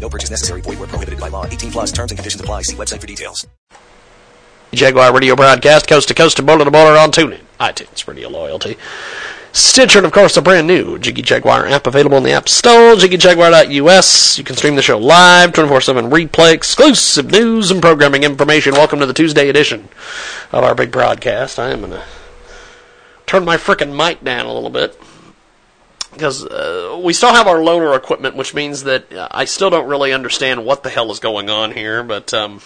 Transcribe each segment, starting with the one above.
No purchase necessary. Void where prohibited by law. 18 plus terms and conditions apply. See website for details. Jaguar Radio broadcast coast to coast and border to border on TuneIn, iTunes, Radio Loyalty, Stitcher, and of course the brand new Jiggy Jaguar app available in the App Store, JiggyJaguar.us. You can stream the show live, 24/7 replay, exclusive news and programming information. Welcome to the Tuesday edition of our big broadcast. I am gonna turn my frickin' mic down a little bit because uh, we still have our loaner equipment, which means that uh, I still don't really understand what the hell is going on here. But um,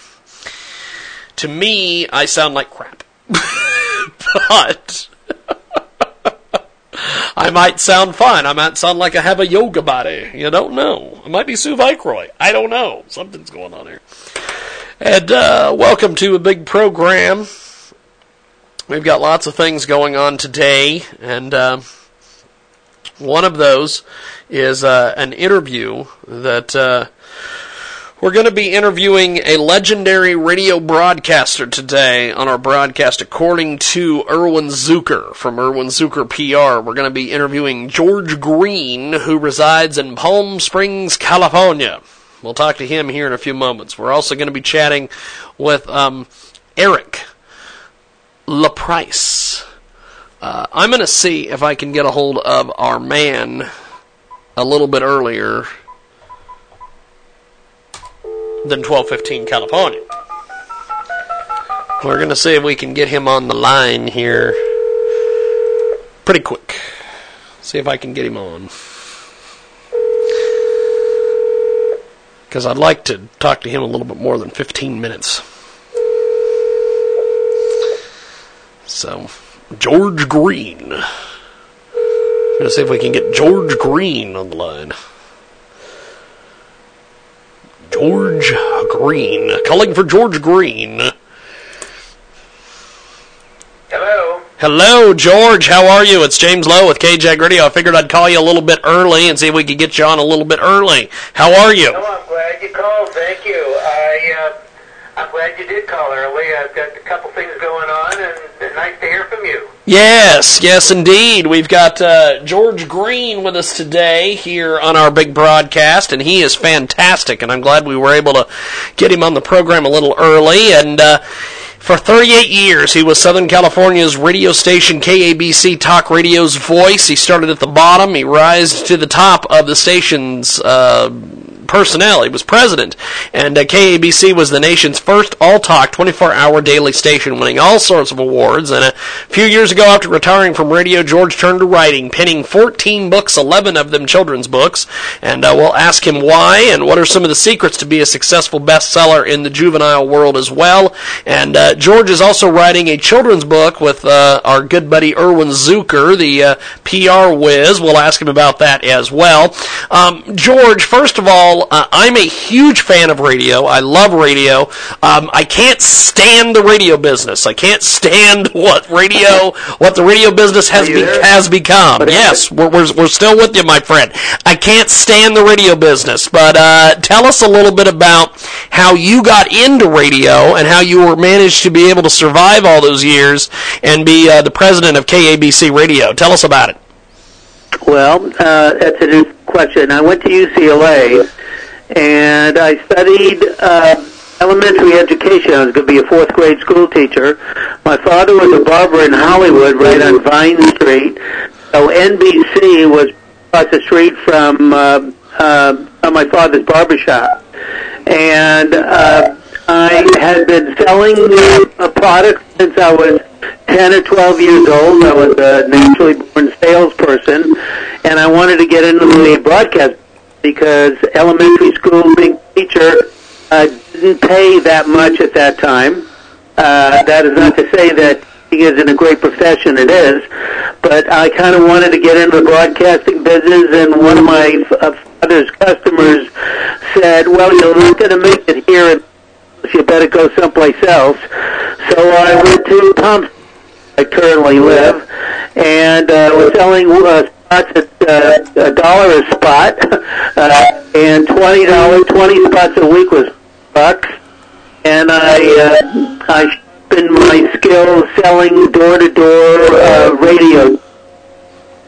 to me, I sound like crap. but I might sound fine. I might sound like I have a yoga body. You don't know. I might be Sue Vicroy. I don't know. Something's going on here. And uh, welcome to a big program. We've got lots of things going on today, and. Uh, one of those is uh, an interview that uh, we're going to be interviewing a legendary radio broadcaster today on our broadcast, according to Erwin Zucker from Erwin Zucker PR. We're going to be interviewing George Green, who resides in Palm Springs, California. We'll talk to him here in a few moments. We're also going to be chatting with um, Eric LaPrice. Uh, I'm going to see if I can get a hold of our man a little bit earlier than 12:15 California. We're going to see if we can get him on the line here pretty quick. See if I can get him on. Because I'd like to talk to him a little bit more than 15 minutes. So, George Green. Let's see if we can get George Green on the line. George Green. Calling for George Green. Hello. Hello, George. How are you? It's James Lowe with KJAG Radio. I figured I'd call you a little bit early and see if we could get you on a little bit early. How are you? Oh, I'm glad you called. Thank you. I, uh, I'm glad you did call early. I've got a couple things going on, and nice to hear from you. Yes, yes, indeed. We've got uh, George Green with us today here on our big broadcast, and he is fantastic. And I'm glad we were able to get him on the program a little early. And uh, for 38 years, he was Southern California's radio station KABC Talk Radio's voice. He started at the bottom. He rised to the top of the station's. Uh, personnel. He was president, and uh, KABC was the nation's first all-talk 24-hour daily station, winning all sorts of awards. And a few years ago, after retiring from radio, George turned to writing, penning 14 books, 11 of them children's books. And uh, we'll ask him why and what are some of the secrets to be a successful bestseller in the juvenile world as well. And uh, George is also writing a children's book with uh, our good buddy Erwin Zucker, the uh, PR whiz. We'll ask him about that as well. Um, George, first of all, uh, I'm a huge fan of radio. I love radio. Um, I can't stand the radio business. I can't stand what radio, what the radio business has be- has become. Yes, we're, we're we're still with you, my friend. I can't stand the radio business, but uh, tell us a little bit about how you got into radio and how you were managed to be able to survive all those years and be uh, the president of KABC Radio. Tell us about it. Well, uh, that's a good question. I went to UCLA and I studied uh, elementary education. I was going to be a fourth grade school teacher. My father was a barber in Hollywood, right on Vine Street. So NBC was across the street from uh, uh, my father's barber shop, and uh, I had been selling a product since I was 10 or 12 years old. I was a naturally born salesperson, and I wanted to get into the broadcast because elementary school teacher uh, didn't pay that much at that time. Uh, that is not to say that he isn't a great profession, it is, but I kind of wanted to get into the broadcasting business, and one of my uh, father's customers said, well, you're not going to make it here in you better go someplace else. So I went to Thompson, I currently live, and uh, was selling uh, spots at uh, a dollar a spot, uh, and twenty dollars, twenty spots a week was bucks, and I uh, I sharpened my skills selling door to door radio.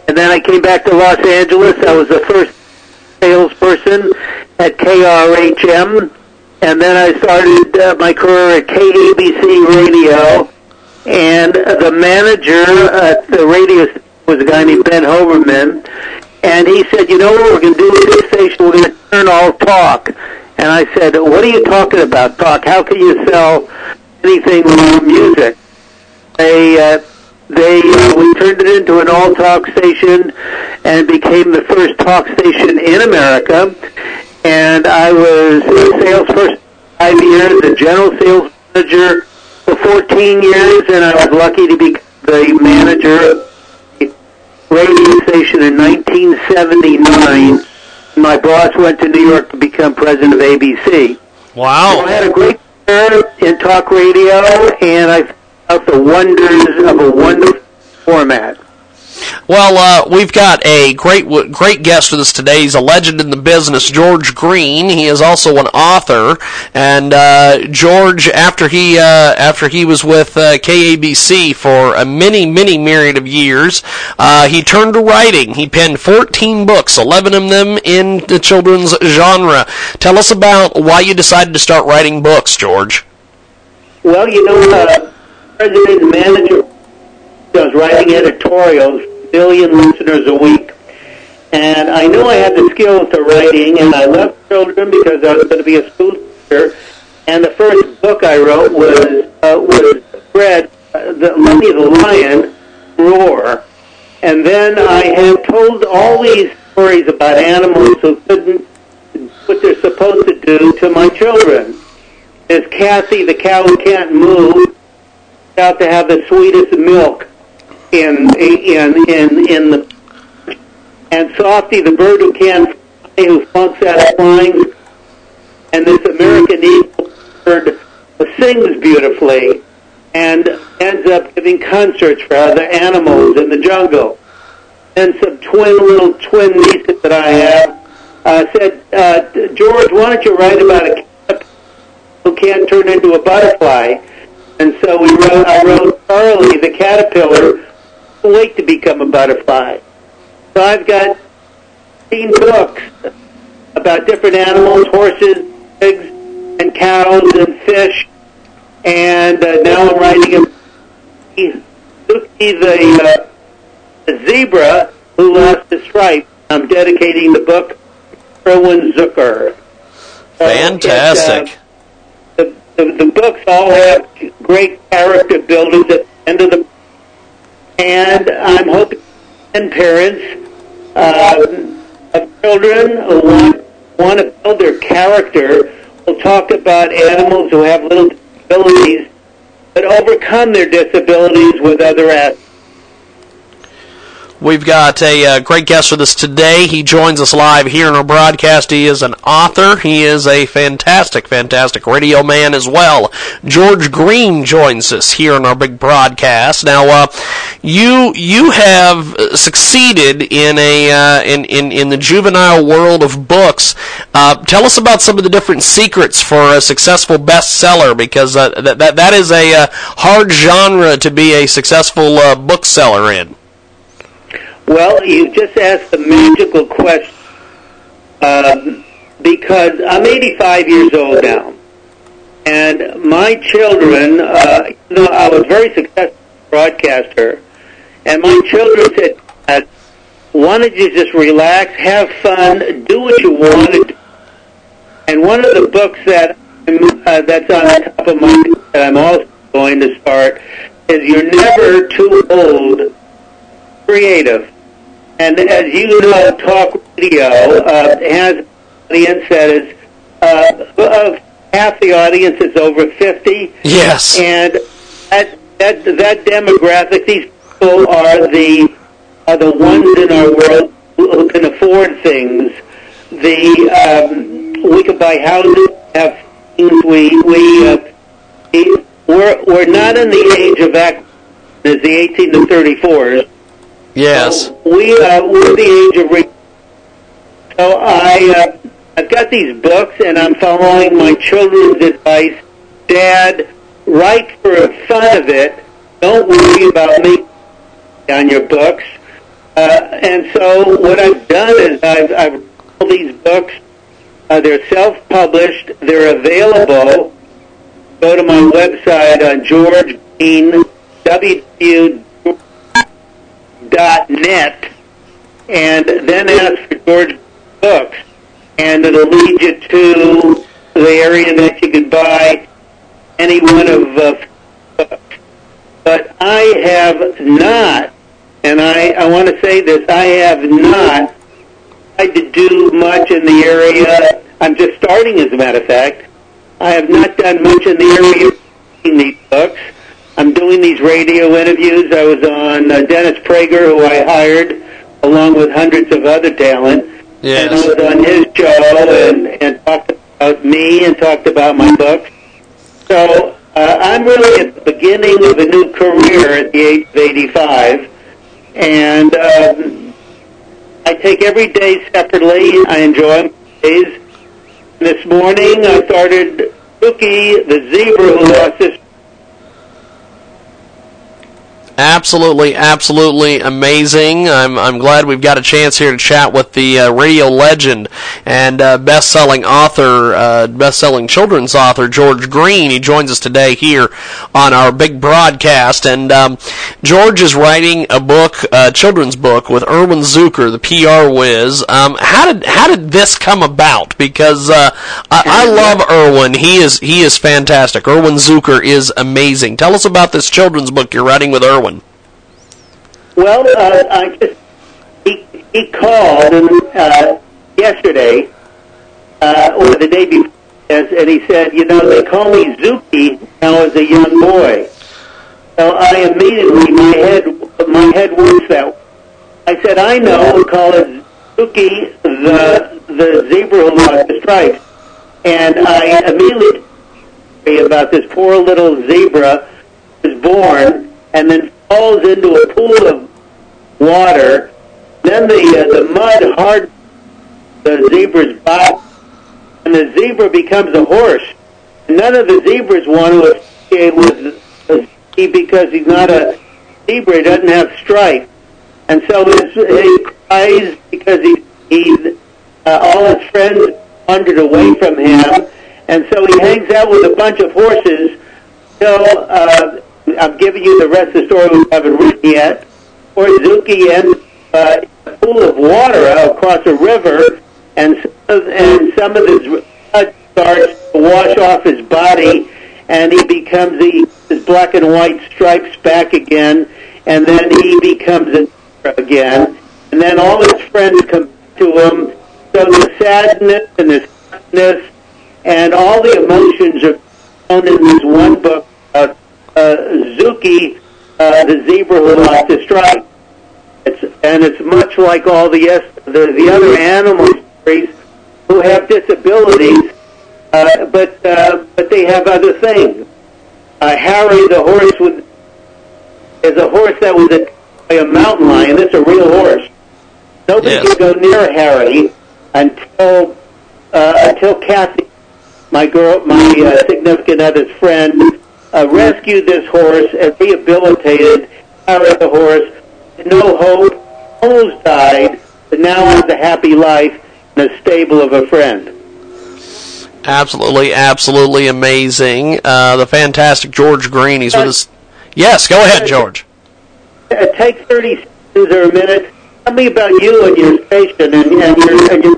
And then I came back to Los Angeles. I was the first salesperson at KRHM, and then I started uh, my career at KABC Radio. And the manager at the radio was a guy named Ben Hoberman, and he said, "You know what we're going to do with this station? We're going to turn all talk." And I said, "What are you talking about, talk? How can you sell anything with music?" They uh, they uh, we turned it into an all talk station and became the first talk station in America. And I was a salesperson five years, a general sales manager for 14 years, and I was lucky to be the manager radio station in 1979. My boss went to New York to become president of ABC. Wow. So I had a great career in talk radio, and I out the wonders of a wonderful format. Well, uh, we've got a great great guest with us today. He's a legend in the business, George Green. He is also an author, and uh, George, after he uh, after he was with uh, KABC for a many many myriad of years, uh, he turned to writing. He penned 14 books, 11 of them in the children's genre. Tell us about why you decided to start writing books, George. Well, you know, uh, president and manager was writing editorials, billion listeners a week. And I knew I had the skills to writing, and I loved children because I was going to be a school teacher. And the first book I wrote was uh, was Fred, uh, the Lenny the Lion, Roar. And then I had told all these stories about animals who couldn't what they're supposed to do to my children. There's Cassie, the cow who can't move, out to have the sweetest milk in in in in the and Softy, the bird who can't fly, who funks out flying, and this American eagle bird sings beautifully and ends up giving concerts for other animals in the jungle. And some twin little twin nieces that I have uh, said, uh, George, why don't you write about a cat who can't turn into a butterfly? And so we wrote, I wrote Charlie, the caterpillar, wait to become a butterfly. So I've got 15 books about different animals, horses, pigs, and cows, and fish. And uh, now I'm writing a Zuki, the, uh, zebra who lost his stripe. I'm dedicating the book to Erwin Zucker. Fantastic. Uh, the, the, the books all have great character builders at the end of the and I'm hoping and parents uh, of children who want, want to build their character will talk about animals who have little disabilities but overcome their disabilities with other aspects. We've got a uh, great guest with us today. He joins us live here in our broadcast. He is an author. He is a fantastic, fantastic radio man as well. George Green joins us here in our big broadcast. Now, uh, you you have succeeded in a uh, in, in in the juvenile world of books. Uh, tell us about some of the different secrets for a successful bestseller, because uh, that, that that is a uh, hard genre to be a successful bookseller in. Well, you just asked the magical question um, because I'm 85 years old now, and my children, uh, you know, I was very successful broadcaster, and my children said, uh, "Why don't you just relax, have fun, do what you want?" And one of the books that uh, that's on top of my that I'm also going to start is "You're Never Too Old." Creative and as you know, talk radio uh, has an audience that is uh, half the audience is over fifty. Yes, and that that that demographic, these people are the are the ones in our world who, who can afford things. The um, we can buy houses, have we we uh, we- we're we're not in the age of act as the 18 to 34s. Yes. We uh, we're the age of. Re- so I uh, I've got these books and I'm following my children's advice. Dad, write for the fun of it. Don't worry about me on your books. Uh, and so what I've done is I've I've all these books. Uh, they're self-published. They're available. Go to my website on George Green, www dot net and then ask for George Books, and it'll lead you to the area that you can buy any one of uh, books. But I have not, and I, I want to say this, I have not tried to do much in the area. I'm just starting, as a matter of fact. I have not done much in the area of reading these books. I'm doing these radio interviews. I was on uh, Dennis Prager, who I hired, along with hundreds of other talent. Yes. And I was on his show and, and talked about me and talked about my books. So uh, I'm really at the beginning of a new career at the age of 85. And um, I take every day separately. I enjoy days. This morning I started Cookie, the zebra who lost his Absolutely, absolutely amazing. I'm I'm glad we've got a chance here to chat with the uh, radio legend and uh, best-selling author, uh, best-selling children's author George Green. He joins us today here on our big broadcast, and um, George is writing a book, a children's book with Erwin Zucker, the PR whiz. Um, how did how did this come about? Because uh, I, I love Erwin. He is he is fantastic. Erwin Zucker is amazing. Tell us about this children's book you're writing with Erwin. Well, uh, I just he he called and uh, yesterday uh, or the day before, and he said, you know, they call me Zuki now as a young boy. So I immediately my head my head works that. I said, I know. We call it Zuki, the the zebra who lost the stripes, and I immediately about this poor little zebra is born and then falls into a pool of water. Then the uh, the mud hard the zebra's body, and the zebra becomes a horse. None of the zebras want to associate with the he because he's not a zebra. He doesn't have stripes, and so his, he cries because he he uh, all his friends wandered away from him, and so he hangs out with a bunch of horses. So uh, I'm giving you the rest of the story we haven't written yet. Or Zuki ends uh, in a pool of water across a river, and some of, and some of his blood starts to wash off his body, and he becomes the his black and white stripes back again, and then he becomes a again, and then all his friends come to him. So the sadness and the sadness and all the emotions are shown in this one book Zuki, uh, the zebra who lost his stripe. It's, and it's much like all the, yes, the the other animal stories who have disabilities, uh, but uh, but they have other things. Uh, Harry, the horse with is a horse that was attacked by a mountain lion. It's a real horse. Nobody Yes. can go near Harry until uh, until Kathy, my girl, my uh, significant other's friend, uh, rescued this horse and rehabilitated the horse. No hope, almost died, but now has a happy life in a stable of a friend. Absolutely, absolutely amazing. Uh, the fantastic George Green. He's with us. Yes, go ahead, George. Uh, take 30 seconds or a minute. Tell me about you and your station and, and your, and your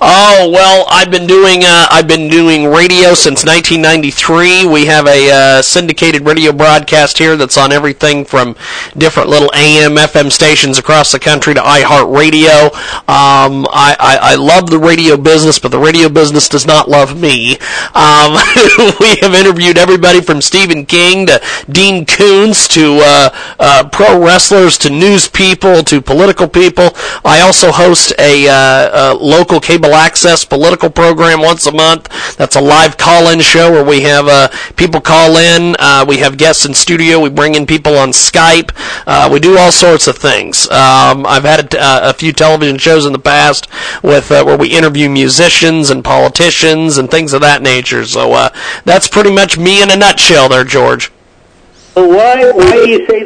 Oh well, I've been doing uh, I've been doing radio since 1993. We have a uh, syndicated radio broadcast here that's on everything from different little AM, FM stations across the country to iHeartRadio. Um, I, I I love the radio business, but the radio business does not love me. Um, we have interviewed everybody from Stephen King to Dean Koontz to uh, uh, pro wrestlers to news people to political people. I also host a, uh, a local cable access political program once a month. That's a live call-in show where we have uh, people call in. Uh, we have guests in studio. We bring in people on Skype. Uh, we do all sorts of things. Um, I've had a, uh, a few television shows in the past with uh, where we interview musicians and politicians and things of that nature. So uh, that's pretty much me in a nutshell, there, George. Why why do you say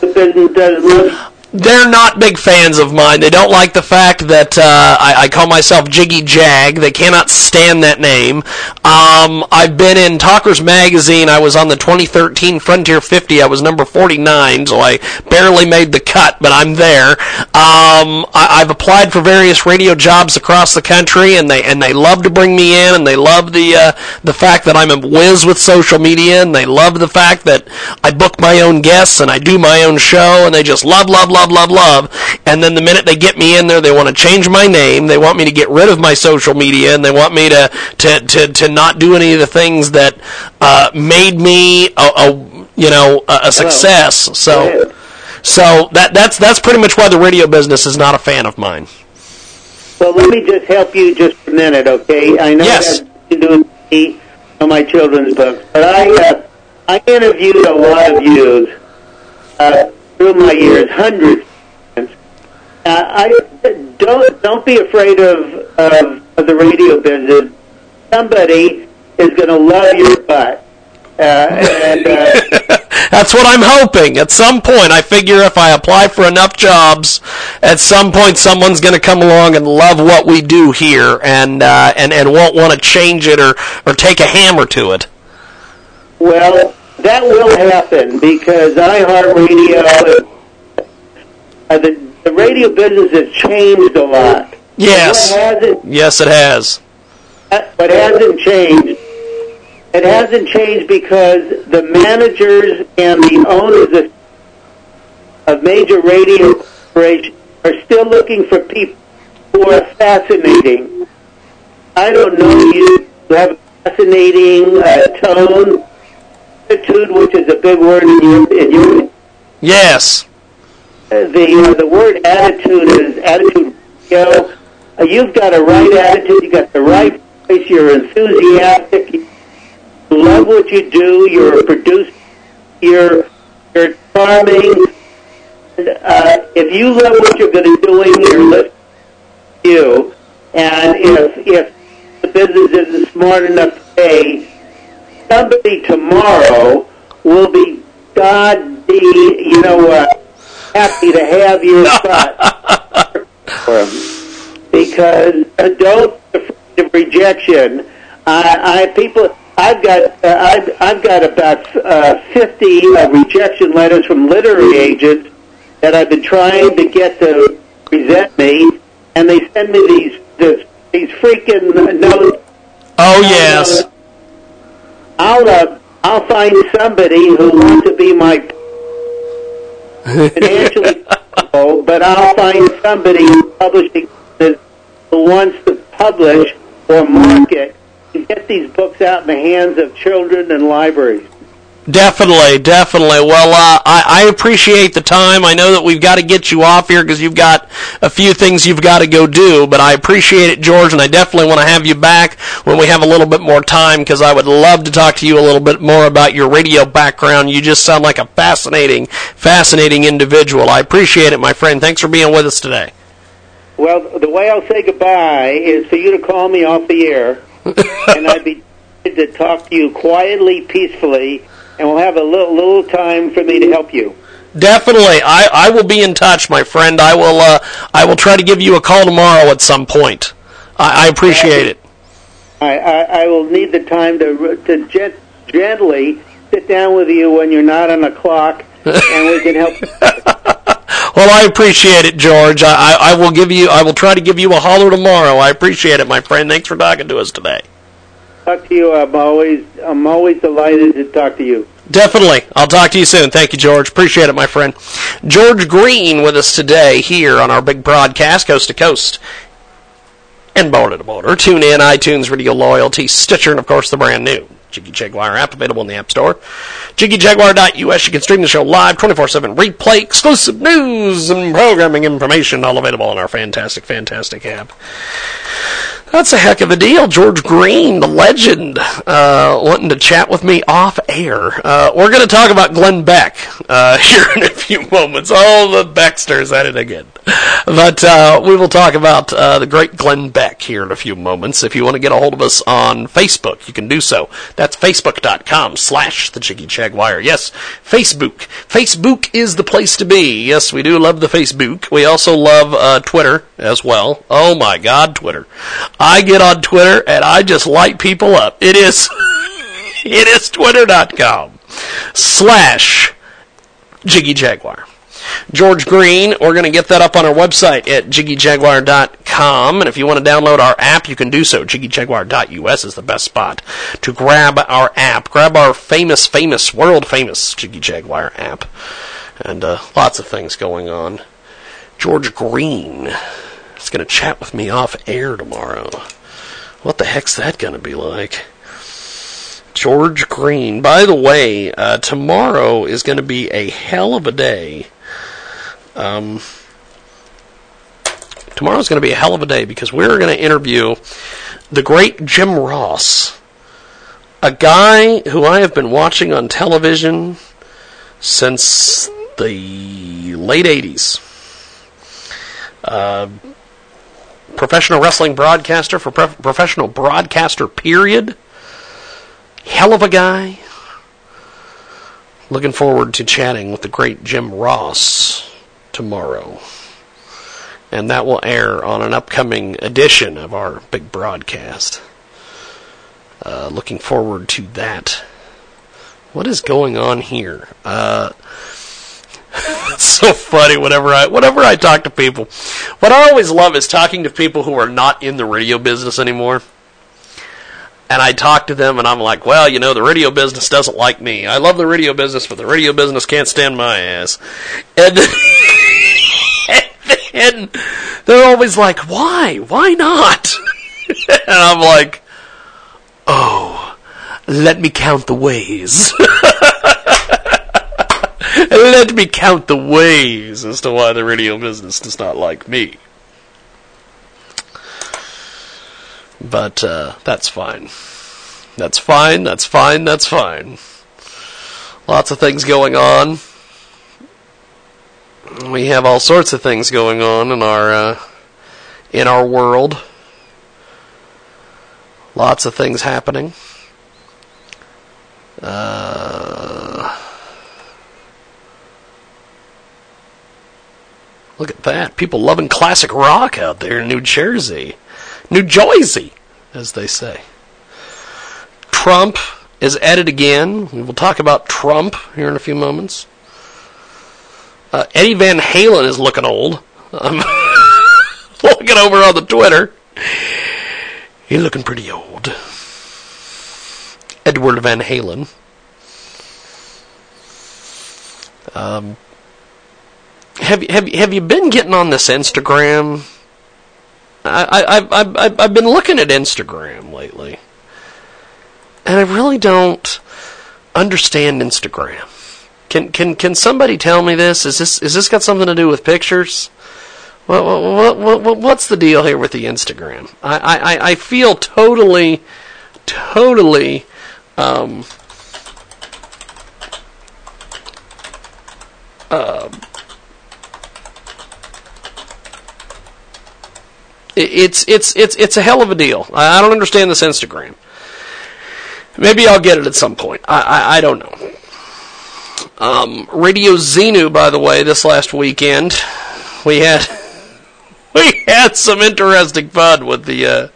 the business love they're not big fans of mine. They don't like the fact that uh, I, I call myself Jiggy Jag. They cannot stand that name. Um, I've been in Talkers Magazine. I was on the 2013 Frontier 50. I was number 49, so I barely made the cut, but I'm there. Um, I, I've applied for various radio jobs across the country, and they and they love to bring me in, and they love the uh, the fact that I'm a whiz with social media, and they love the fact that I book my own guests and I do my own show, and they just love, love, love, love, love. Love. And then the minute they get me in there, they want to change my name. They want me to get rid of my social media, and they want me to to to, to not do any of the things that uh, made me a, a you know a, a success. So. So that that's that's pretty much why the radio business is not a fan of mine. Well, let me just help you just a minute, okay? I know Yes. that you do me on my children's books, but I uh, I interviewed a lot of youth uh, through my years, hundreds. of times. Uh, I don't don't be afraid of, of of the radio business. Somebody is going to love your butt, uh, and. Uh, That's what I'm hoping. At some point, I figure if I apply for enough jobs, at some point someone's going to come along and love what we do here, and uh, and and won't want to change it or or take a hammer to it. Well, that will happen because iHeartRadio, uh, the, the radio business has changed a lot. Yes. Hasn't, Yes, it has. what hasn't changed, it hasn't changed because the managers and the owners of, of major radio corporations are still looking for people who are fascinating. I don't know you have a fascinating uh, tone, attitude, which is a big word in your, in your Yes. the uh, the word attitude is attitude. You know, uh, you've got a right attitude. You got the right voice. You're enthusiastic. You love what you do. You're a producer. You're you're charming. Uh, if you love what you're going to be doing, you're listening to you. And if if the business isn't smart enough to pay, somebody tomorrow will be God be you know uh, happy to have you spot because uh, don't be afraid of rejection. I, I people. I've got uh, I've, I've got about uh, 50 uh, rejection letters from literary agents that I've been trying to get to present me, and they send me these this, these freaking notes Oh yes. I'll uh, I'll find somebody who wants to be my financially, but I'll find somebody publishing who wants to publish or market and get these books out in the hands of children and libraries. Definitely, definitely. Well, uh, I, I appreciate the time. I know that we've got to get you off here because you've got a few things you've got to go do, but I appreciate it, George, and I definitely want to have you back when we have a little bit more time because I would love to talk to you a little bit more about your radio background. You just sound like a fascinating, fascinating individual. I appreciate it, my friend. Thanks for being with us today. Well, the way I'll say goodbye is for you to call me off the air, and I'd be glad to talk to you quietly, peacefully, and we'll have a little, little time for me to help you. Definitely, I, I will be in touch, my friend. I will uh, I will try to give you a call tomorrow at some point. I, I appreciate it. I, I, I will need the time to to gent, gently sit down with you when you're not on the clock, and we can help. Well, I appreciate it, George. I, I, I will give you. I will try to give you a holler tomorrow. I appreciate it, my friend. Thanks for talking to us today. Talk to you. I'm always I'm always delighted to talk to you. Definitely. I'll talk to you soon. Thank you, George. Appreciate it, my friend. George Green with us today here on our big broadcast, coast to coast and border to border. Tune in, iTunes, Radio Loyalty, Stitcher, and of course the brand new Jiggy Jaguar app available in the App Store. JiggyJaguar.us. You can stream the show live, 24-7 replay, exclusive news and programming information, all available on our fantastic, fantastic app. That's a heck of a deal. George Green, the legend, uh, wanting to chat with me off air. Uh, we're going to talk about Glenn Beck uh, here in a few moments. Oh, the Becksters at it again. But uh, we will talk about uh, the great Glenn Beck here in a few moments. If you want to get a hold of us on Facebook, you can do so. That's facebook.com slash the Jiggy Jaguar. Yes, Facebook. Facebook is the place to be. Yes, we do love the Facebook. We also love uh, Twitter as well. Oh my God, Twitter. I get on Twitter and I just light people up. It is, it is twitter.com slash Jiggy Jaguar. George Green, we're going to get that up on our website at jiggyjaguar.com. And if you want to download our app, you can do so. Jiggyjaguar.us is the best spot to grab our app. Grab our famous, famous, world famous Jiggy Jaguar app. And uh, lots of things going on. George Green is going to chat with me off air tomorrow. What the heck's that going to be like? George Green. By the way, uh, tomorrow is going to be a hell of a day. Um, tomorrow's going to be a hell of a day because we're going to interview the great Jim Ross, a guy who I have been watching on television since the late 80s. Uh, professional wrestling broadcaster for pro- professional broadcaster period. Hell of a guy. Looking forward to chatting with the great Jim Ross tomorrow. And that will air on an upcoming edition of our big broadcast. Uh, looking forward to that. What is going on here? Uh, it's so funny whenever I whenever I talk to people. What I always love is talking to people who are not in the radio business anymore. And I talk to them and I'm like, well, you know, the radio business doesn't like me. I love the radio business, but the radio business can't stand my ass. And then, and then they're always like, why? Why not? and I'm like, oh, let me count the ways. Let me count the ways as to why the radio business does not like me. But uh, that's fine. That's fine, that's fine, that's fine. Lots of things going on. We have all sorts of things going on in our uh, in our world. Lots of things happening. Uh, Look at that. People loving classic rock out there in New Jersey. New Jersey, as they say. Trump is at it again. We will talk about Trump here in a few moments. Uh, Eddie Van Halen is looking old. I'm looking over on the Twitter. He's looking pretty old. Edward Van Halen. Um, have have have you been getting on this Instagram? I, I, I've, I've, I've been looking at Instagram lately, and I really don't understand Instagram. Can can can somebody tell me this? Is this is this got something to do with pictures? What what what, what what's the deal here with the Instagram? I I, I feel totally totally um, uh, it's it's it's it's a hell of a deal. I don't understand this Instagram. Maybe I'll get it at some point. I I, I don't know. Um, Radio Xenu, by the way, this last weekend we had we had some interesting fun with the uh,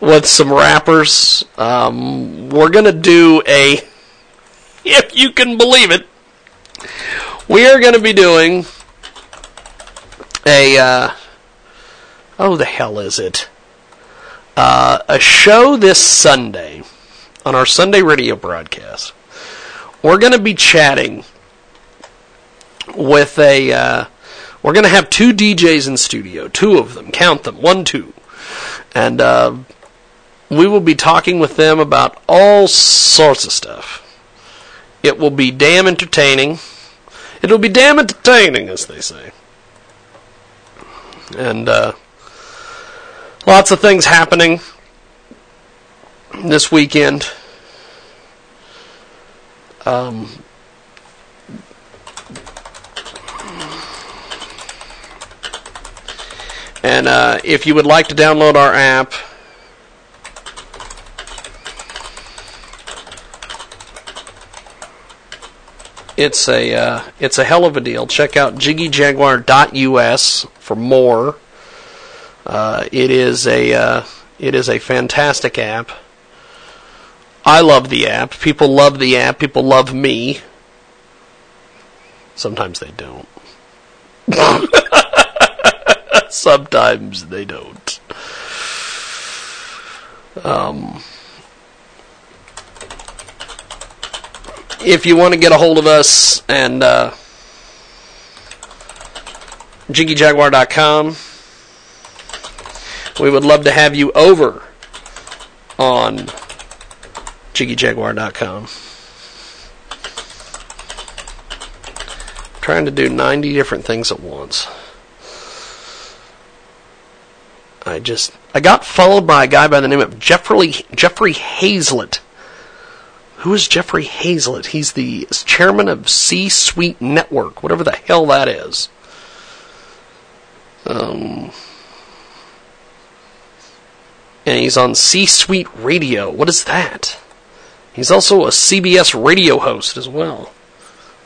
with some rappers. Um, we're gonna do a, if you can believe it, we are gonna be doing a. Uh, oh, the hell is it? Uh, a show this Sunday on our Sunday radio broadcast. We're going to be chatting with a. Uh, we're going to have two DJs in studio, two of them. Count them, one, two, and uh, we will be talking with them about all sorts of stuff. It will be damn entertaining. It'll be damn entertaining, as they say. And uh, lots of things happening this weekend. Um, and uh, if you would like to download our app, it's a uh, it's a hell of a deal. Check out jiggyjaguar.us for more. Uh, it is a uh, it is a fantastic app. I love the app. People love the app. People love me. Sometimes they don't. Sometimes they don't. Um, if you want to get a hold of us and uh, jiggyjaguar.com, we would love to have you over on jiggyjaguar.com. Trying to do 90 different things at once. I just I got followed by a guy by the name of Jeffrey Jeffrey Hayzlett. Who is Jeffrey Hayzlett? He's the chairman of C Suite Network, whatever the hell that is. Um, and he's on C Suite Radio. What is that? He's also a CBS radio host as well.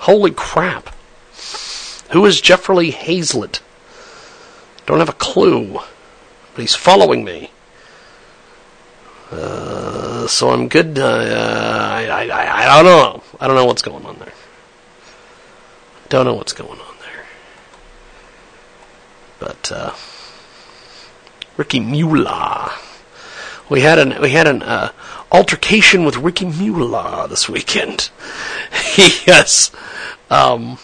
Holy crap. Who is Jeffrey Hayzlett? Don't have a clue. But he's following me. Uh, so I'm good. Uh, I, I, I, I don't know. I don't know what's going on there. Don't know what's going on there. But uh, Ricky Mueller. We had an we had an uh, altercation with Ricky Mueller this weekend. yes, um,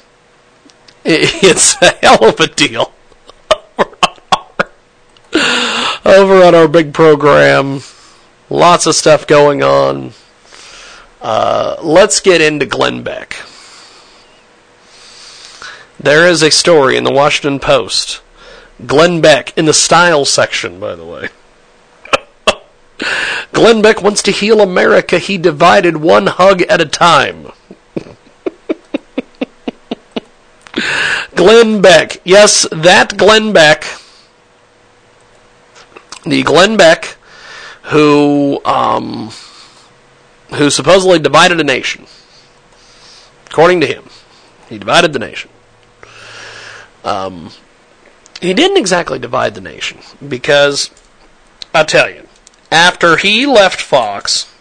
it, it's a hell of a deal over on our big program. Lots of stuff going on. Uh, let's get into Glenn Beck. There is a story in the Washington Post. Glenn Beck in the style section, by the way. Glenn Beck wants to heal America. He divided one hug at a time. Glenn Beck. Yes, that Glenn Beck. The Glenn Beck who um, who supposedly divided a nation. According to him, he divided the nation. Um, he didn't exactly divide the nation because I tell you, after he left Fox,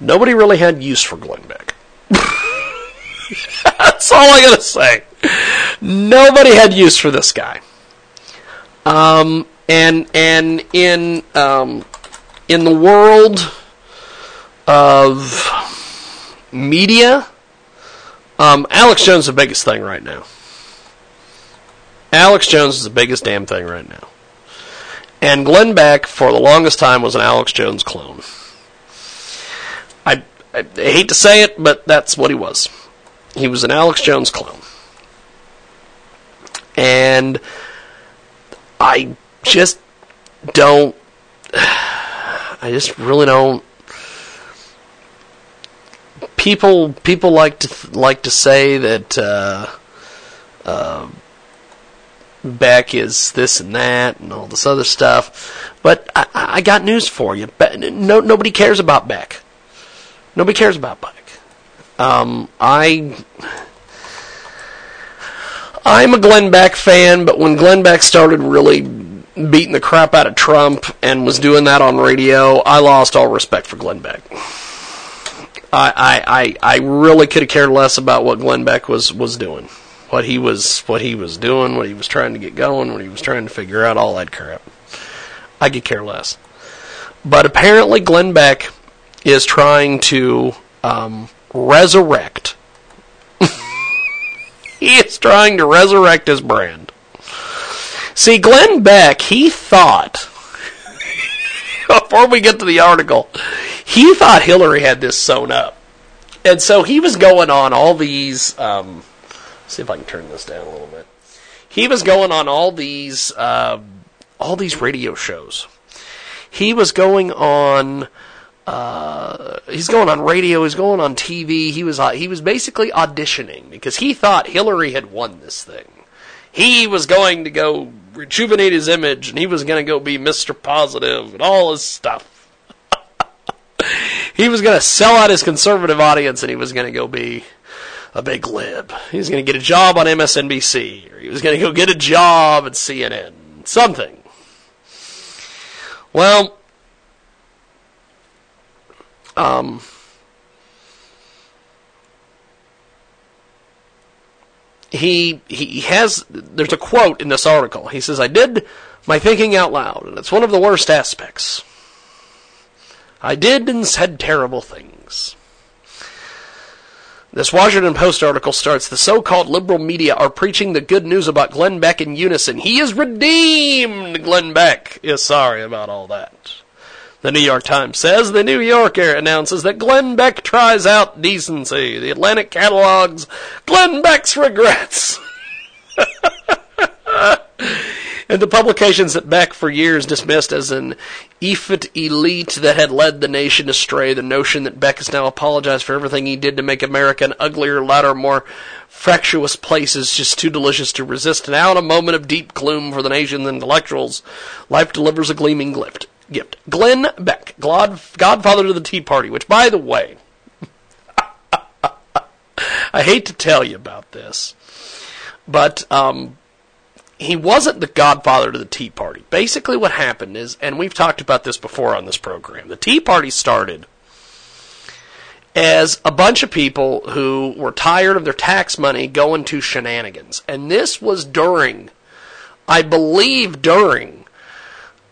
nobody really had use for Glenn Beck. That's all I gotta say. Nobody had use for this guy. Um, and and in um, in the world of media, um, Alex Jones is the biggest thing right now. Alex Jones is the biggest damn thing right now. And Glenn Beck, for the longest time, was an Alex Jones clone. I, I, hate to say it, but that's what he was. He was an Alex Jones clone. And I just don't. I just really don't. People people like to like to say that uh, uh, Beck is this and that and all this other stuff, but I, I got news for you. No, nobody cares about Beck. Nobody cares about Beck. Um, I I'm a Glenn Beck fan, but when Glenn Beck started really beating the crap out of Trump and was doing that on radio, I lost all respect for Glenn Beck. I I, I, I really could have cared less about what Glenn Beck was, was doing. What he was what he was doing, what he was trying to get going, what he was trying to figure out, all that crap. I could care less. But apparently Glenn Beck is trying to um, resurrect he is trying to resurrect his brand. See, Glenn Beck, he thought before we get to the article, he thought Hillary had this sewn up. And so he was going on all these. Um, see if I can turn this down a little bit. He was going on all these, uh, all these radio shows. He was going on. Uh, he's going on radio. He's going on TV. He was uh, he was basically auditioning because he thought Hillary had won this thing. He was going to go rejuvenate his image, and he was going to go be Mister Positive and all his stuff. he was going to sell out his conservative audience, and he was going to go be a big lib. He was going to get a job on MSNBC, or he was going to go get a job at CNN, something. Well, um, he he has there's a quote in this article. He says, "I did my thinking out loud, and it's one of the worst aspects. I did and said terrible things." This Washington Post article starts The so called liberal media are preaching the good news about Glenn Beck in unison. He is redeemed! Glenn Beck is sorry about all that. The New York Times says the New Yorker announces that Glenn Beck tries out decency. The Atlantic catalogs Glenn Beck's regrets. and the publications that Beck for years dismissed as an effete elite that had led the nation astray. The notion that Beck has now apologized for everything he did to make America an uglier, louder, more fractious place is just too delicious to resist. Now, in a moment of deep gloom for the nation's intellectuals, life delivers a gleaming gift gift. Glenn Beck, godfather to the Tea Party, which, by the way, I hate to tell you about this, but um, he wasn't the godfather to the Tea Party. Basically, what happened is, and we've talked about this before on this program, the Tea Party started as a bunch of people who were tired of their tax money going to shenanigans. And this was during, I believe, during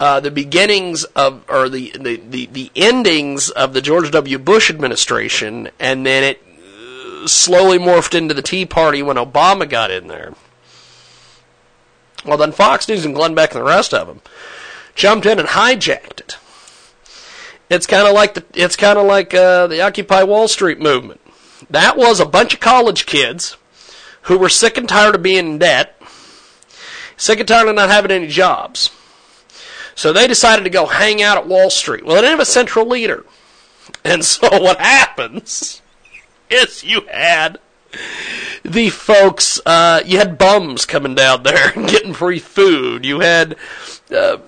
uh, the beginnings of, or the, the, the, the, endings of the George W. Bush administration, and then it slowly morphed into the Tea Party when Obama got in there. Well, then Fox News and Glenn Beck and the rest of them jumped in and hijacked it. It's kind of like the it's kind of like uh, the Occupy Wall Street movement. That was a bunch of college kids who were sick and tired of being in debt, sick and tired of not having any jobs. So they decided to go hang out at Wall Street. Well, they didn't have a central leader. And so what happens is you had the folks, uh, you had bums coming down there and getting free food. You had uh,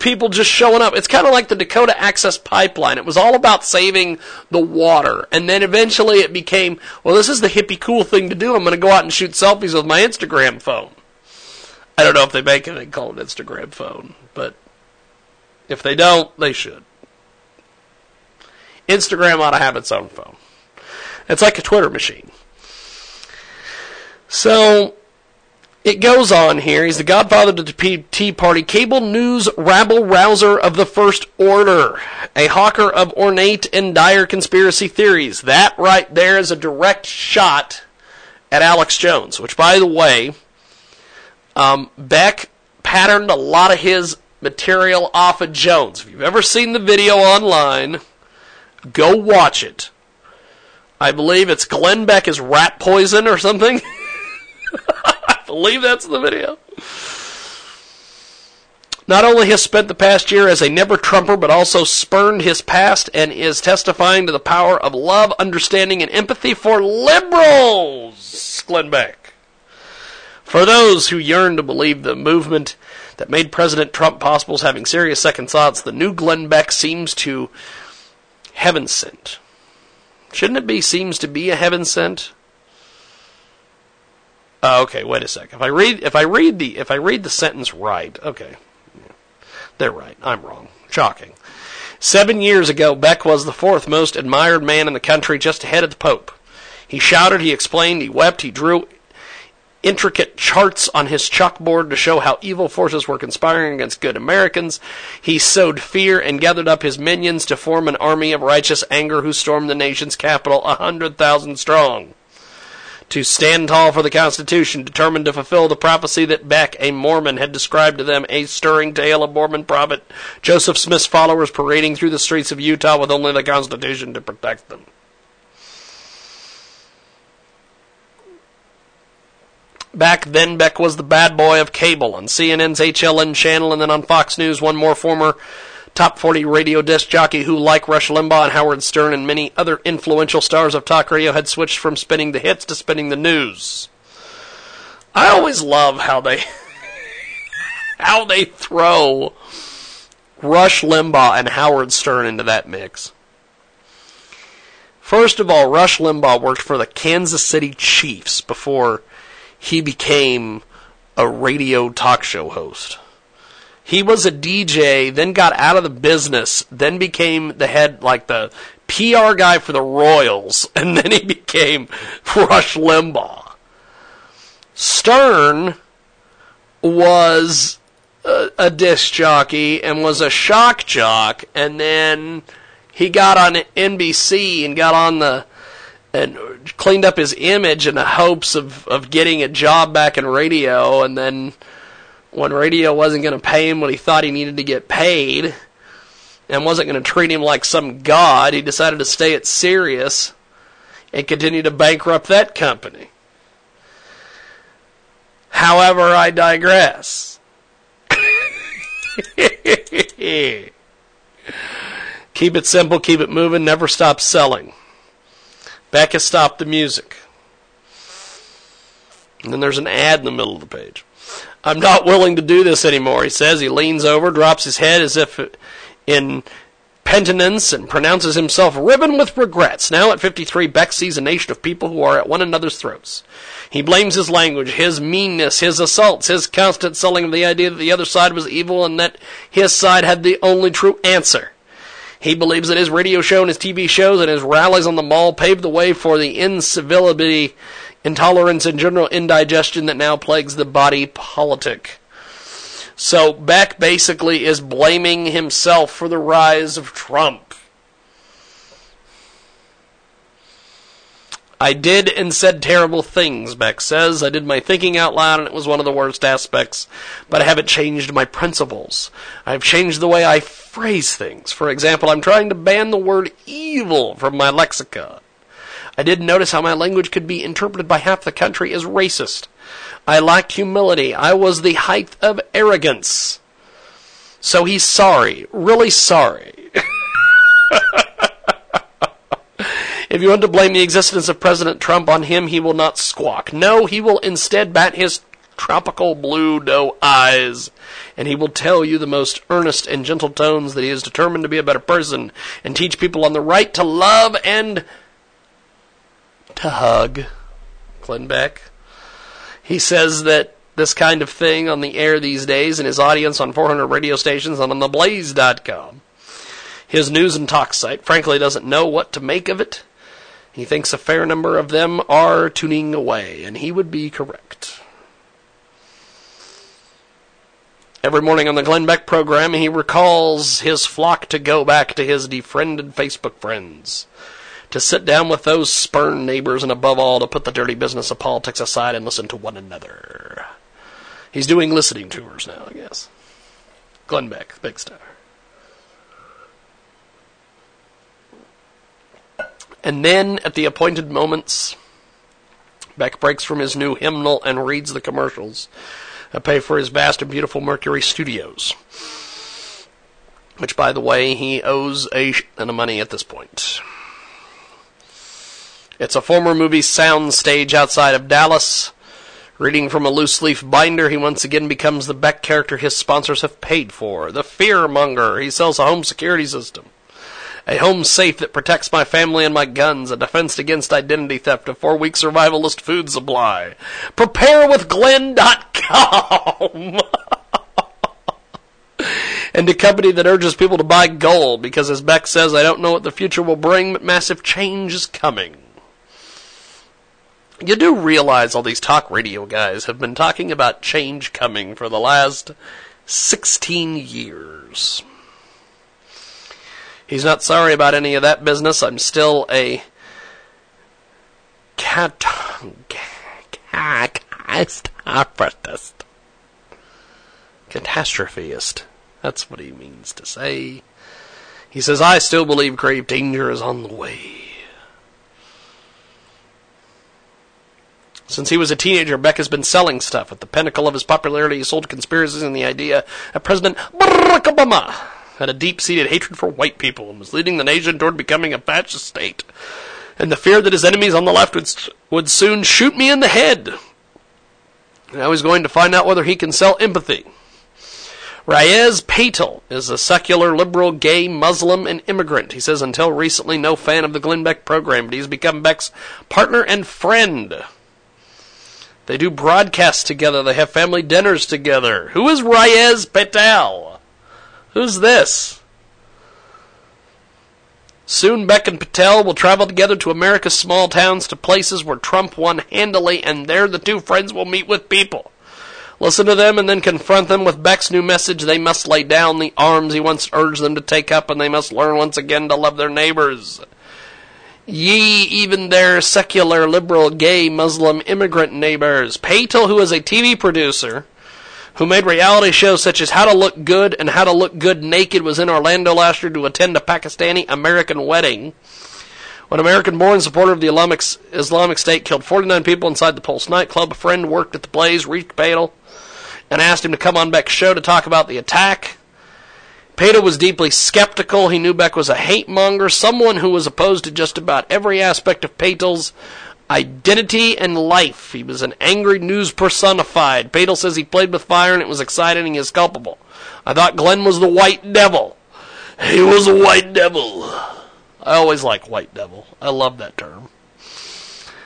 people just showing up. It's kind of like the Dakota Access Pipeline. It was all about saving the water. And then eventually it became, well, this is the hippie cool thing to do. I'm going to go out and shoot selfies with my Instagram phone. I don't know if they make anything called an Instagram phone, but if they don't, they should. Instagram ought to have its own phone. It's like a Twitter machine. So it goes on here. He's the godfather to the Tea Party, cable news rabble rouser of the First Order, a hawker of ornate and dire conspiracy theories. That right there is a direct shot at Alex Jones, which, by the way, um, Beck patterned a lot of his material off of Jones. If you've ever seen the video online, go watch it. I believe it's Glenn Beck is rat poison or something. I believe that's the video. Not only has spent the past year as a never Trumper, but also spurned his past and is testifying to the power of love, understanding, and empathy for liberals. Glenn Beck. For those who yearn to believe the movement that made President Trump possible is having serious second thoughts, the new Glenn Beck seems to heaven sent. Shouldn't it be seems to be a heaven sent? Uh, okay, wait a sec. If I read if I read the if I read the sentence right, okay, they're right. I'm wrong. Shocking. Seven years ago, Beck was the fourth most admired man in the country, just ahead of the Pope. He shouted, he explained, he wept, he drew intricate charts on his chalkboard to show how evil forces were conspiring against good Americans. He sowed fear and gathered up his minions to form an army of righteous anger who stormed the nation's capital a hundred thousand strong. To stand tall for the Constitution, determined to fulfill the prophecy that Beck, a Mormon, had described to them a stirring tale of Mormon prophet Joseph Smith's followers parading through the streets of Utah with only the Constitution to protect them. Back then, Beck was the bad boy of cable on CNN's HLN channel, and then on Fox News, one more former top 40 radio disc jockey who, like Rush Limbaugh and Howard Stern and many other influential stars of talk radio, had switched from spinning the hits to spinning the news. I always love how they how they throw Rush Limbaugh and Howard Stern into that mix. First of all, Rush Limbaugh worked for the Kansas City Chiefs before he became a radio talk show host. He was a DJ, then got out of the business, then became the head, like the PR guy for the Royals, and then he became Rush Limbaugh. Stern was a, a disc jockey and was a shock jock, and then he got on NBC and got on the and cleaned up his image in the hopes of, of getting a job back in radio. And then when radio wasn't going to pay him what he thought he needed to get paid and wasn't going to treat him like some god, he decided to stay at Sirius and continue to bankrupt that company. However, I digress. keep it simple, keep it moving, never stop selling. Beck has stopped the music. And then there's an ad in the middle of the page. I'm not willing to do this anymore, he says. He leans over, drops his head as if in penitence, and pronounces himself riven with regrets. Now at 53, Beck sees a nation of people who are at one another's throats. He blames his language, his meanness, his assaults, his constant selling of the idea that the other side was evil and that his side had the only true answer. He believes that his radio show and his TV shows and his rallies on the mall paved the way for the incivility, intolerance, and general indigestion that now plagues the body politic. So Beck basically is blaming himself for the rise of Trump. I did and said terrible things, Beck says. I did my thinking out loud and it was one of the worst aspects, but I haven't changed my principles. I've changed the way I phrase things. For example, I'm trying to ban the word evil from my lexicon. I did notice how my language could be interpreted by half the country as racist. I lacked humility. I was the height of arrogance. So he's sorry. Really sorry. If you want to blame the existence of President Trump on him, he will not squawk. No, he will instead bat his tropical blue doe eyes, and he will tell you the most earnest and gentle tones that he is determined to be a better person and teach people on the right to love and to hug. Glenn Beck. He says that this kind of thing on the air these days and his audience on 400 radio stations and on theblaze.com. His news and talk site frankly doesn't know what to make of it. He thinks a fair number of them are tuning away, and he would be correct. Every morning on the Glenn Beck program, he recalls his flock to go back to his defriended Facebook friends, to sit down with those spurned neighbors, and above all, to put the dirty business of politics aside and listen to one another. He's doing listening tours now, I guess. Glenn Beck, big star. And then, at the appointed moments, Beck breaks from his new hymnal and reads the commercials that pay for his vast and beautiful Mercury Studios. Which, by the way, he owes a ton of money at this point. It's a former movie sound stage outside of Dallas. Reading from a loose leaf binder, he once again becomes the Beck character his sponsors have paid for. The fear monger. He sells a home security system a home safe that protects my family and my guns, a defense against identity theft, a four week survivalist food supply. Prepare with PrepareWithGlenn.com! and a company that urges people to buy gold because, as Beck says, I don't know what the future will bring, but massive change is coming. You do realize all these talk radio guys have been talking about change coming for the last 16 years. He's not sorry about any of that business. I'm still a cat Catastropheist. Catastropheist. That's what he means to say. He says, I still believe grave danger is on the way. Since he was a teenager, Beck has been selling stuff. At the pinnacle of his popularity, he sold conspiracies and the idea that President Barack Obama had a deep-seated hatred for white people and was leading the nation toward becoming a fascist state. And the fear that his enemies on the left would, would soon shoot me in the head. Now he's going to find out whether he can sell empathy. Reyes Patel is a secular, liberal, gay, Muslim, and immigrant. He says until recently no fan of the Glenn Beck program, but he's become Beck's partner and friend. They do broadcasts together. They have family dinners together. Who is Reyes Patel? Who's this? Soon Beck and Patel will travel together to America's small towns to places where Trump won handily, and there the two friends will meet with people. Listen to them and then confront them with Beck's new message. They must lay down the arms he once urged them to take up, and they must learn once again to love their neighbors. Ye, even their secular, liberal, gay, Muslim immigrant neighbors. Patel, who is a TV producer, who made reality shows such as How to Look Good and How to Look Good Naked, was in Orlando last year to attend a Pakistani American wedding. When American born supporter of the Islamic, Islamic State killed 49 people inside the Pulse nightclub, a friend worked at the Blaze, reached Patel, and asked him to come on Beck's show to talk about the attack. Patel was deeply skeptical. He knew Beck was a hate monger, someone who was opposed to just about every aspect of Patel's identity and life. He was an angry news personified. Patel says he played with fire and it was exciting and he is culpable. I thought Glenn was the white devil. He was a white devil. I always like white devil. I love that term.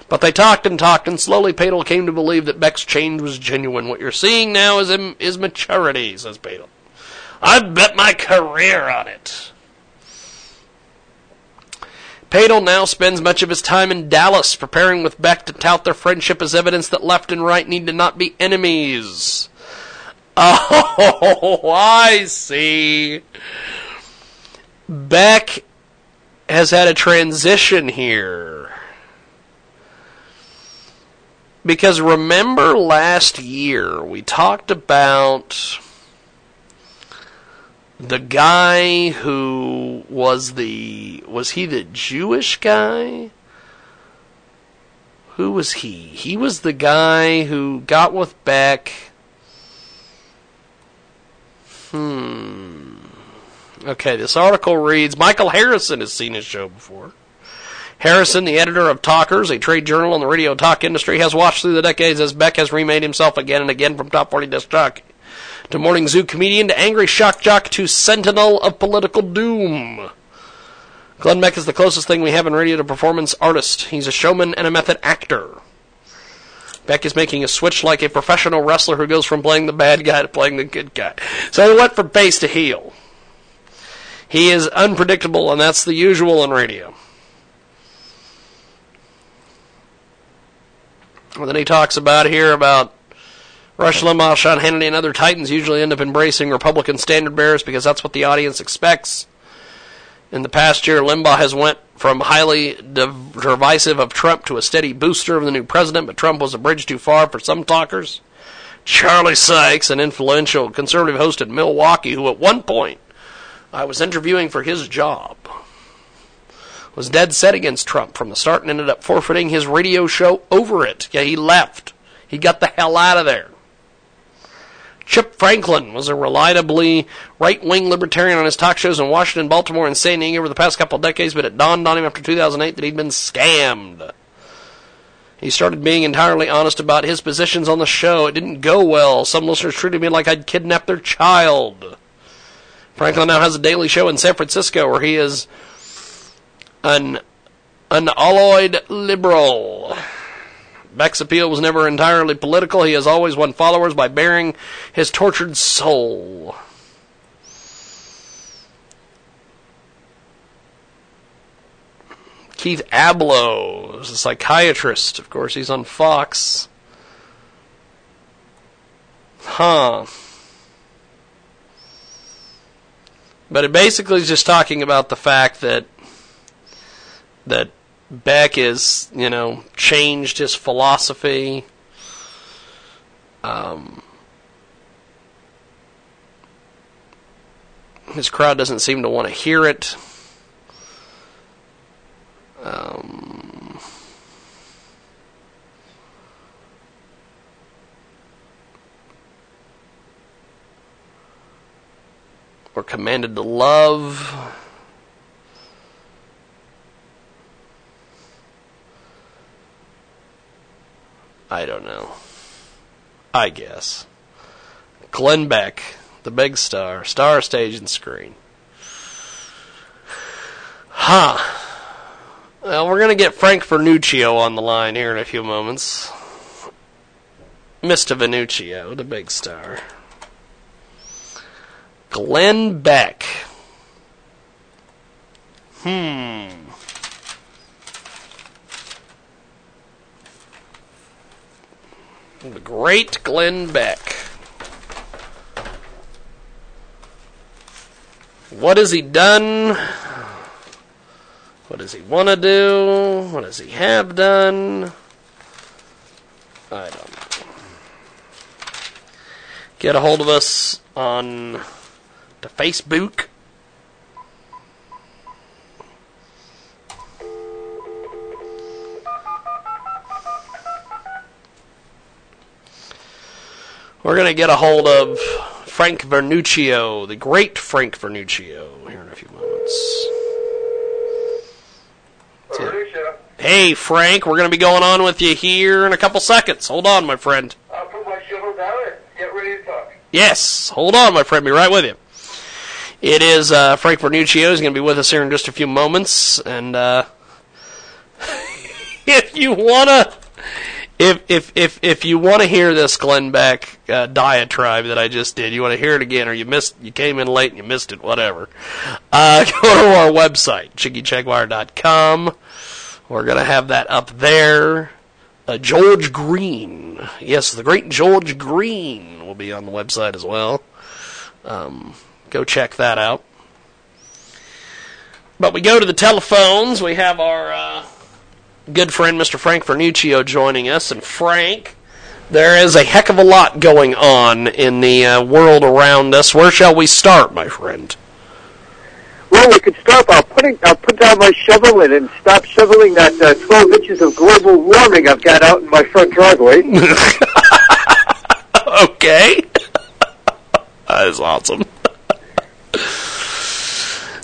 But they talked and talked, and slowly Patel came to believe that Beck's change was genuine. What you're seeing now is, is maturity, says Patel. I've bet my career on it. Patel now spends much of his time in Dallas preparing with Beck to tout their friendship as evidence that left and right need to not be enemies. Oh, I see. Beck has had a transition here. Because remember last year we talked about the guy who was the was he the Jewish guy? Who was he? He was the guy who got with Beck. Hmm. Okay, this article reads Michael Harrison has seen his show before. Harrison, the editor of Talkers, a trade journal in the radio talk industry, has watched through the decades as Beck has remade himself again and again from top 40 disc jockey to morning zoo comedian to angry shock jock to sentinel of political doom. Glenn Beck is the closest thing we have in radio to performance artist. He's a showman and a method actor. Beck is making a switch like a professional wrestler who goes from playing the bad guy to playing the good guy. So he went from face to heel. He is unpredictable, and that's the usual in radio. And then he talks about here about Rush Limbaugh, Sean Hannity, and other titans usually end up embracing Republican standard bearers because that's what the audience expects. In the past year, Limbaugh has went from highly divisive of Trump to a steady booster of the new president, but Trump was a bridge too far for some talkers. Charlie Sykes, an influential conservative host in Milwaukee, who at one point I was interviewing for his job, was dead set against Trump from the start and ended up forfeiting his radio show over it. Yeah, he left. He got the hell out of there. Chip Franklin was a reliably right wing libertarian on his talk shows in Washington, Baltimore, and San Diego over the past couple of decades, but it dawned on him after 2008 that he'd been scammed. He started being entirely honest about his positions on the show. It didn't go well. Some listeners treated me like I'd kidnapped their child. Franklin now has a daily show in San Francisco where he is an unalloyed liberal. Beck's appeal was never entirely political. He has always won followers by bearing his tortured soul. Keith Ablow is a psychiatrist. Of course, he's on Fox. Huh. But it basically is just talking about the fact that that Beck is, you know, changed his philosophy. Um, his crowd doesn't seem to want to hear it. Um, we're commanded to love. I don't know. I guess. Glenn Beck, the big star, star stage and screen. Huh. Well, we're going to get Frank Vernuccio on the line here in a few moments. Mr. Vernuccio, the big star. Glenn Beck. Hmm. The great Glenn Beck. What has he done? What does he want to do? What does he have done? I don't know. Get a hold of us on the Facebook. We're going to get a hold of Frank Vernuccio, the great Frank Vernuccio, here in a few moments. Hey, Frank, we're going to be going on with you here in a couple seconds. Hold on, my friend. I'll put my shovel down and get ready to talk. Yes, hold on, my friend. Be right with you. It is uh, Frank Vernuccio. He's going to be with us here in just a few moments, and uh, if you wanna, if if if if you want to hear this Glenn Beck uh, diatribe that I just did, you want to hear it again, or you missed, you came in late and you missed it, whatever. Uh, go to our website, jiggyjaguar.com. We're to have that up there. Uh, George Green. Yes, the great George Green will be on the website as well. Um, go check that out. But we go to the telephones. We have our uh, good friend, Mr. Frank Vernuccio, joining us. And Frank, there is a heck of a lot going on in the uh, world around us. Where shall we start, my friend? Well, we could start. by putting I'll put down my shovel in and stop shoveling that uh, 12 inches of global warming I've got out in my front driveway. okay. that is awesome.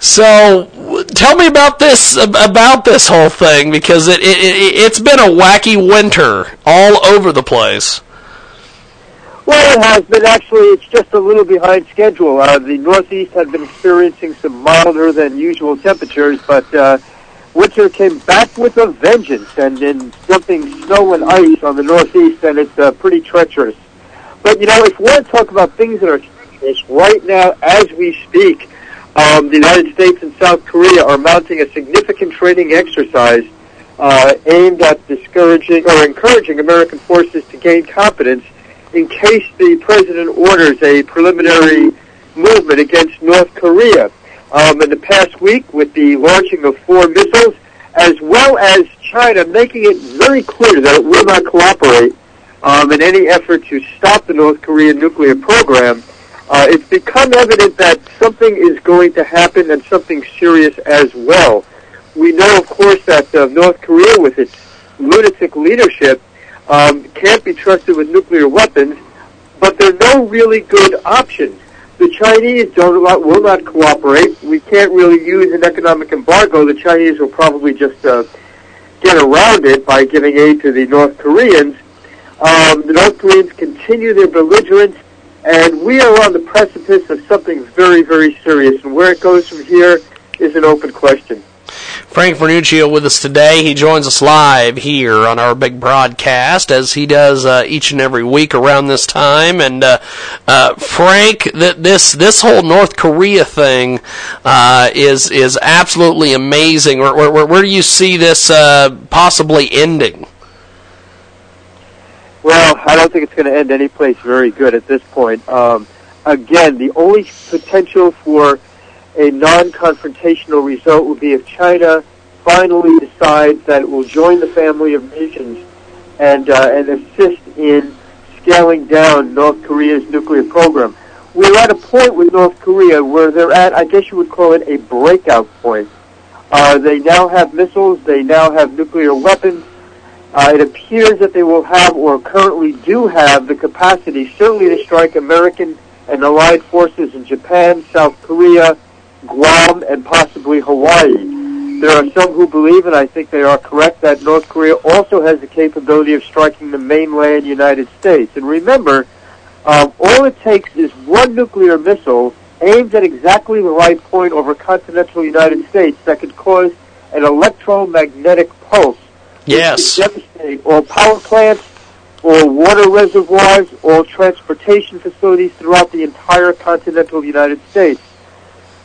so, tell me about this about this whole thing because it, it, it it's been a wacky winter all over the place. Well, it has been actually. It's just a little behind schedule. Uh, the Northeast had been experiencing some milder than usual temperatures, but uh, winter came back with a vengeance, and in dumping snow and ice on the Northeast, and it's uh, pretty treacherous. But you know, if we want to talk about things that are treacherous right now, as we speak, um, the United States and South Korea are mounting a significant training exercise uh, aimed at discouraging or encouraging American forces to gain competence in case the president orders a preliminary movement against North Korea. Um, in the past week, with the launching of four missiles, as well as China making it very clear that it will not cooperate um, in any effort to stop the North Korean nuclear program, uh, it's become evident that something is going to happen and something serious as well. We know, of course, that uh, North Korea, with its lunatic leadership, um, can't be trusted with nuclear weapons, but there are no really good options. The Chinese don't will not cooperate. We can't really use an economic embargo. The Chinese will probably just uh, get around it by giving aid to the North Koreans. Um, the North Koreans continue their belligerence, and we are on the precipice of something very, very serious. And where it goes from here is an open question. Frank Vernuccio with us today. He joins us live here on our big broadcast, as he does uh, each and every week around this time. And uh, uh, Frank, th- this this whole North Korea thing uh, is is absolutely amazing. Where, where, where do you see this uh, possibly ending? Well, I don't think it's going to end any place very good at this point. Um, again, the only potential for a non-confrontational result would be if China finally decides that it will join the family of nations and uh, and assist in scaling down North Korea's nuclear program. We're at a point with North Korea where they're at, I guess you would call it a breakout point. Uh, they now have missiles, they now have nuclear weapons. Uh, it appears that they will have, or currently do have, the capacity, certainly to strike American and allied forces in Japan, South Korea, Guam, and possibly Hawaii. There are some who believe, and I think they are correct, that North Korea also has the capability of striking the mainland United States. And remember, um, all it takes is one nuclear missile aimed at exactly the right point over continental United States that could cause an electromagnetic pulse. Yes. Devastate all power plants, all water reservoirs, all transportation facilities throughout the entire continental United States.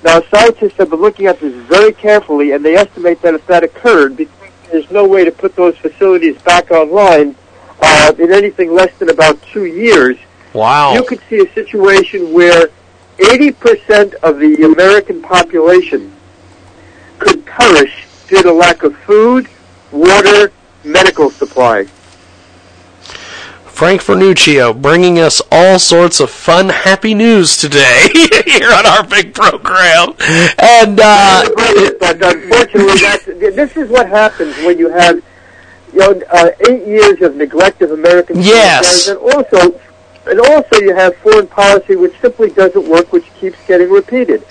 Now, scientists have been looking at this very carefully, and they estimate that if that occurred, there's no way to put those facilities back online uh, in anything less than about two years, Wow. you could see a situation where 80% of the American population could perish due to lack of food, water, medical supply. Frank Vernuccio bringing us all sorts of fun, happy news today here on our big program. And uh, but unfortunately, that's, this is what happens when you have you know uh, eight years of neglect of American Yes. and also and also you have foreign policy which simply doesn't work, which keeps getting repeated.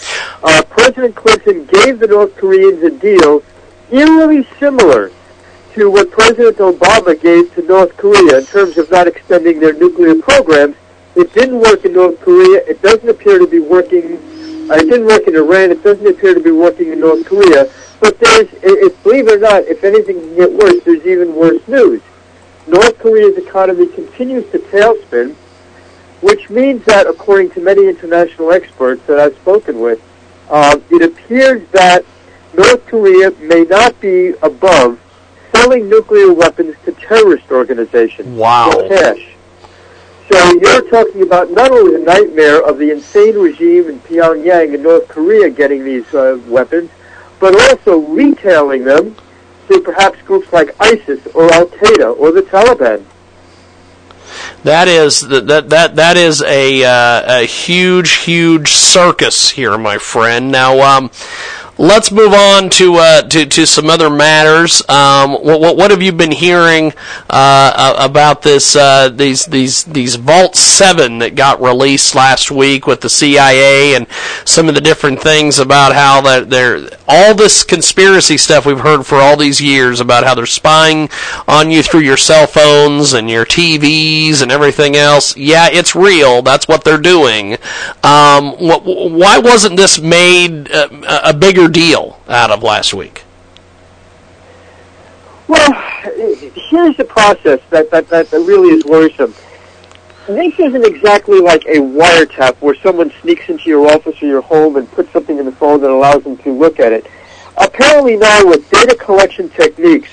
Uh, President Clinton gave the North Koreans a deal eerily similar to what President Obama gave to North Korea in terms of not extending their nuclear programs. It didn't work in North Korea. It doesn't appear to be working. Uh, it didn't work in Iran. It doesn't appear to be working in North Korea. But there's, believe it or not, if anything can get worse, there's even worse news. North Korea's economy continues to tailspin, which means that, according to many international experts that I've spoken with, uh, it appears that North Korea may not be above selling nuclear weapons to terrorist organizations Wow. for cash. So you're talking about not only the nightmare of the insane regime in Pyongyang and North Korea getting these uh, weapons, but also retailing them to perhaps groups like ISIS or Al Qaeda or the Taliban. that is that that that, is a uh, a huge huge circus here, my friend. Now, um, let's move on to uh, to to some other matters. Um, what, what have you been hearing uh, about this uh, these these these Vault Seven that got released last week with the CIA and some of the different things about how that they're all this conspiracy stuff we've heard for all these years about how they're spying on you through your cell phones and your TVs and everything else. Yeah, it's real. That's what they're doing. Um, wh- why wasn't this made uh, a bigger deal out of last week? Well, here's the process that, that, that really is worrisome. This isn't exactly like a wiretap where someone sneaks into your office or your home and puts something in the phone that allows them to look at it. Apparently now with data collection techniques,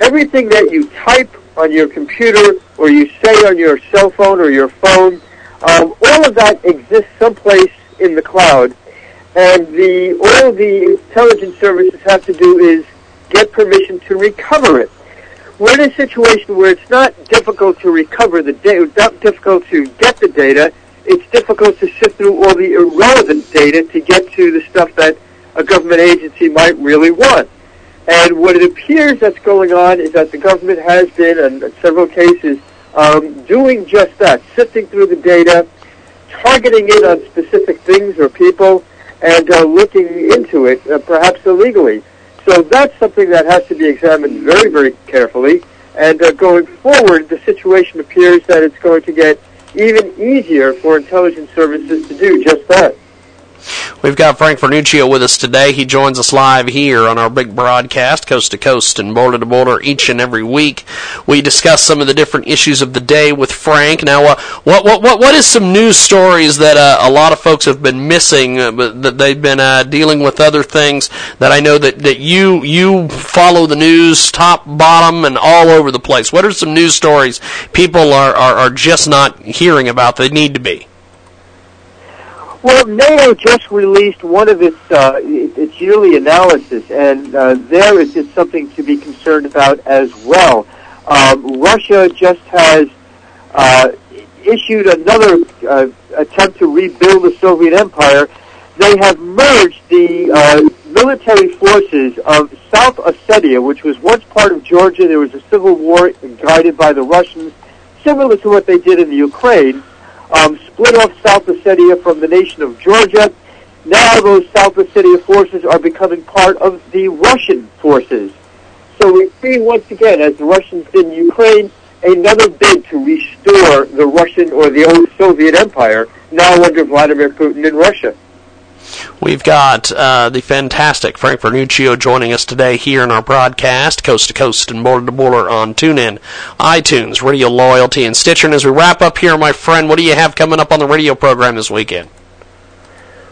everything that you type on your computer or you say on your cell phone or your phone, um, all of that exists someplace in the cloud. And the all the intelligence services have to do is get permission to recover it. We're in a situation where it's not difficult to recover the data, not difficult to get the data. It's difficult to sift through all the irrelevant data to get to the stuff that a government agency might really want. And what it appears that's going on is that the government has been, in several cases, um, doing just that, sifting through the data, targeting it on specific things or people, and uh, looking into it, uh, perhaps illegally. So that's something that has to be examined very, very carefully. And uh, going forward, the situation appears that it's going to get even easier for intelligence services to do just that. We've got Frank Vernuccio with us today. He joins us live here on our big broadcast, coast to coast and border to border, each and every week. We discuss some of the different issues of the day with Frank. Now, uh, what what what what is some news stories that uh, a lot of folks have been missing, uh, but that they've been uh, dealing with other things that I know that that you you follow the news top, bottom, and all over the place. What are some news stories people are are, are just not hearing about? They need to be. Well, NATO just released one of its uh, its yearly analysis, and uh, there is just something to be concerned about as well. Um, Russia just has uh, issued another uh, attempt to rebuild the Soviet Empire. They have merged the uh, military forces of South Ossetia, which was once part of Georgia. There was a civil war guided by the Russians, similar to what they did in the Ukraine. Um, split off South Ossetia from the nation of Georgia. Now those South Ossetia forces are becoming part of the Russian forces. So we see once again, as the Russians did in Ukraine, another bid to restore the Russian or the old Soviet Empire, now under Vladimir Putin in Russia. We've got uh, the fantastic Frank Vernuccio joining us today here in our broadcast, coast to coast and border to border on TuneIn, iTunes, Radio Loyalty, and Stitcher. And as we wrap up here, my friend, what do you have coming up on the radio program this weekend?